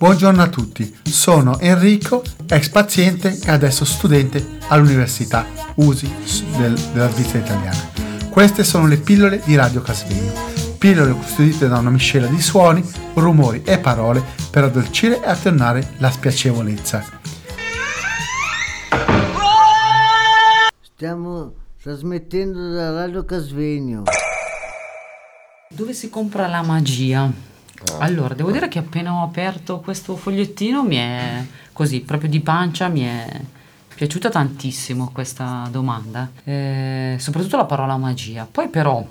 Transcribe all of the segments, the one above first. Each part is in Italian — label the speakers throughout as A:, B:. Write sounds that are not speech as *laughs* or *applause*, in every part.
A: Buongiorno a tutti, sono Enrico, ex paziente e adesso studente all'Università USI del, della Svizzera italiana. Queste sono le pillole di Radio Casvegno, pillole costituite da una miscela di suoni, rumori e parole per addolcire e attenuare la spiacevolezza.
B: Stiamo trasmettendo da Radio Casvegno.
C: Dove si compra la magia? Allora, devo dire che appena ho aperto questo fogliettino mi è così, proprio di pancia, mi è piaciuta tantissimo questa domanda, eh, soprattutto la parola magia. Poi però,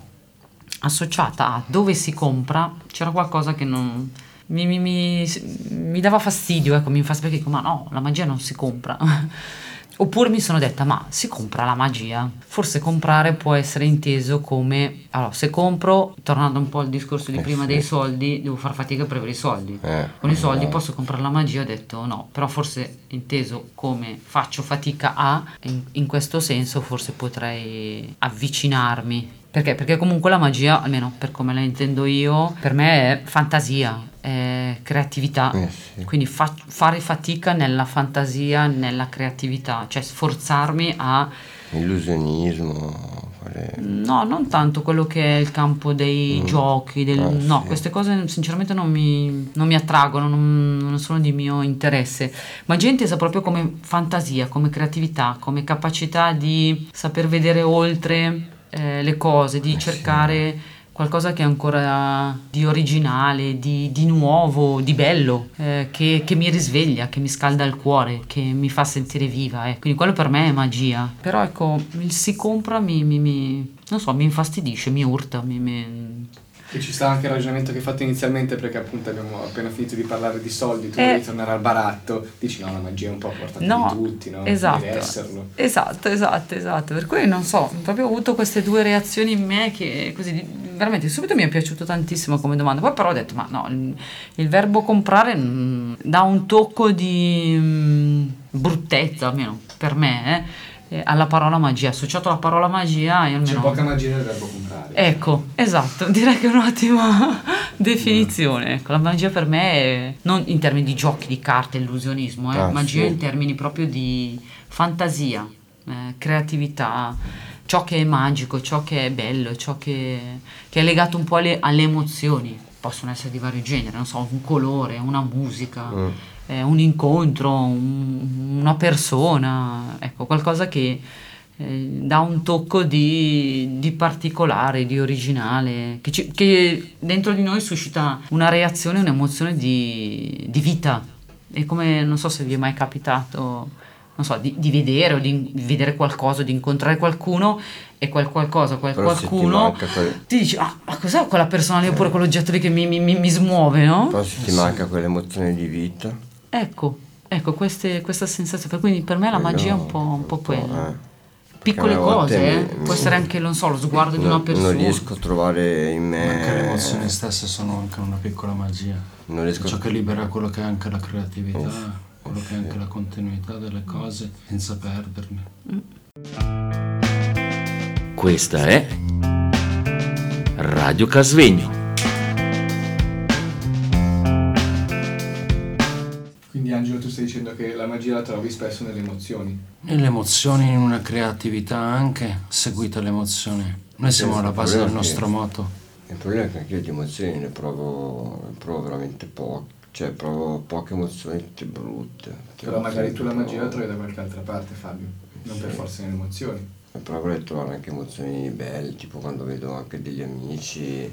C: associata a dove si compra, c'era qualcosa che non... Mi, mi, mi, mi dava fastidio, ecco, mi fa perché dico, ma no, la magia non si compra. *laughs* Oppure mi sono detta, ma si compra la magia? Forse comprare può essere inteso come, allora, se compro, tornando un po' al discorso di eh prima sì. dei soldi, devo far fatica per avere i soldi. Eh, Con i soldi no. posso comprare la magia, ho detto no, però forse inteso come faccio fatica a, in, in questo senso forse potrei avvicinarmi perché? Perché comunque la magia, almeno per come la intendo io, per me è fantasia, è creatività. Eh sì. Quindi fa- fare fatica nella fantasia, nella creatività, cioè sforzarmi a...
D: Illusionismo. Fare...
C: No, non tanto quello che è il campo dei mm. giochi, del... ah, no, sì. queste cose sinceramente non mi, non mi attraggono, non, non, sono di mio interesse. Magia intesa proprio come fantasia, come creatività, come capacità di saper vedere oltre eh, le cose, di eh cercare sì. Qualcosa che è ancora di originale, di, di nuovo, di bello, eh, che, che, mi risveglia, che mi scalda il cuore, che mi fa sentire viva. Eh. Quindi quello per me è magia. Però ecco, il si compra mi, mi, mi non so, mi infastidisce, mi urta, mi, mi
E: e ci sta anche il ragionamento che hai fatto inizialmente perché appunto abbiamo appena finito di parlare di soldi, tu eh, vuoi tornare al baratto, dici no la magia è un po' portata no, di tutti, no?
C: Esatto,
E: Deve esserlo.
C: Esatto, esatto, esatto, per cui non so, proprio ho avuto queste due reazioni in me che così veramente subito mi è piaciuto tantissimo come domanda, poi però ho detto ma no, il, il verbo comprare mh, mm, dà un tocco di mh, mm, bruttezza almeno per me, eh eh, alla parola magia, associato alla parola magia
E: almeno... C'è poca magia nel verbo comprare.
C: Ecco, esatto, *laughs* direi che è un'ottima *laughs* definizione. Ecco, la magia per me è non in termini di giochi di carte, illusionismo, eh, ah, magia sì. in termini proprio di fantasia, eh, creatività, ciò che è magico, ciò che è bello, ciò che, che è legato un po' alle, alle, emozioni. Possono essere di vario genere, non so, un colore, una musica. Mm eh, un incontro, un, una persona, ecco, qualcosa che eh, dà un tocco di, di, particolare, di originale, che, ci, che, dentro di noi suscita una reazione, un'emozione di, di vita. E come non so se vi è mai capitato non so, di, di, vedere o di, di, vedere qualcosa, di incontrare qualcuno e quel qualcosa, quel Però qualcuno ti, quel... ti dici, ah, ma cos'è quella persona lì oppure quell'oggetto lì che mi, mi, mi, mi smuove, no?
D: Però se ti manca quell'emozione di vita.
C: Ecco, ecco queste, questa sensazione. Quindi per me la magia è un po', un po quella.
D: Eh.
C: Piccole cose, eh? può essere anche, non so, lo sguardo
D: non,
C: di una persona.
D: Non riesco a trovare in me.
F: Anche le emozioni stesse sono anche una piccola magia. Non riesco Ciò che libera quello che è anche la creatività, Uff, quello che è anche la continuità delle cose, senza perderle.
G: Questa è Radio Casvegno.
E: Angelo tu stai dicendo che la magia la trovi spesso nelle emozioni.
F: Nelle emozioni, in una creatività anche seguita alle emozioni. Noi siamo alla base del nostro moto.
D: Il problema è che anche io di emozioni ne provo, ne provo veramente poche. Cioè, provo poche emozioni tutte brutte.
E: Però magari tu la magia la trovi da qualche altra parte, Fabio. Non sì. per forza nelle emozioni.
D: Però vorrei trovare anche emozioni belle, tipo quando vedo anche degli amici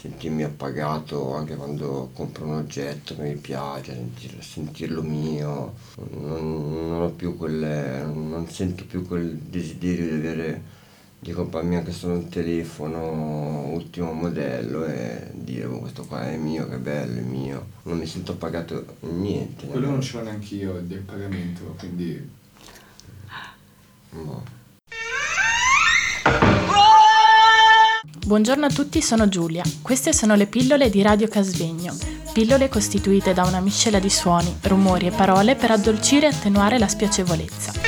D: sentirmi appagato anche quando compro un oggetto che mi piace, sentir, sentirlo mio, non, non, ho più quelle, non sento più quel desiderio di avere di comprarmi anche solo un telefono ultimo modello e dire oh, questo qua è mio, che bello, è mio. Non mi sento pagato niente.
E: Quello non ce l'ho neanche io del pagamento, quindi...
D: Boh.
H: Buongiorno a tutti, sono Giulia. Queste sono le pillole di Radio Casvegno. Pillole costituite da una miscela di suoni, rumori e parole per addolcire e attenuare la spiacevolezza.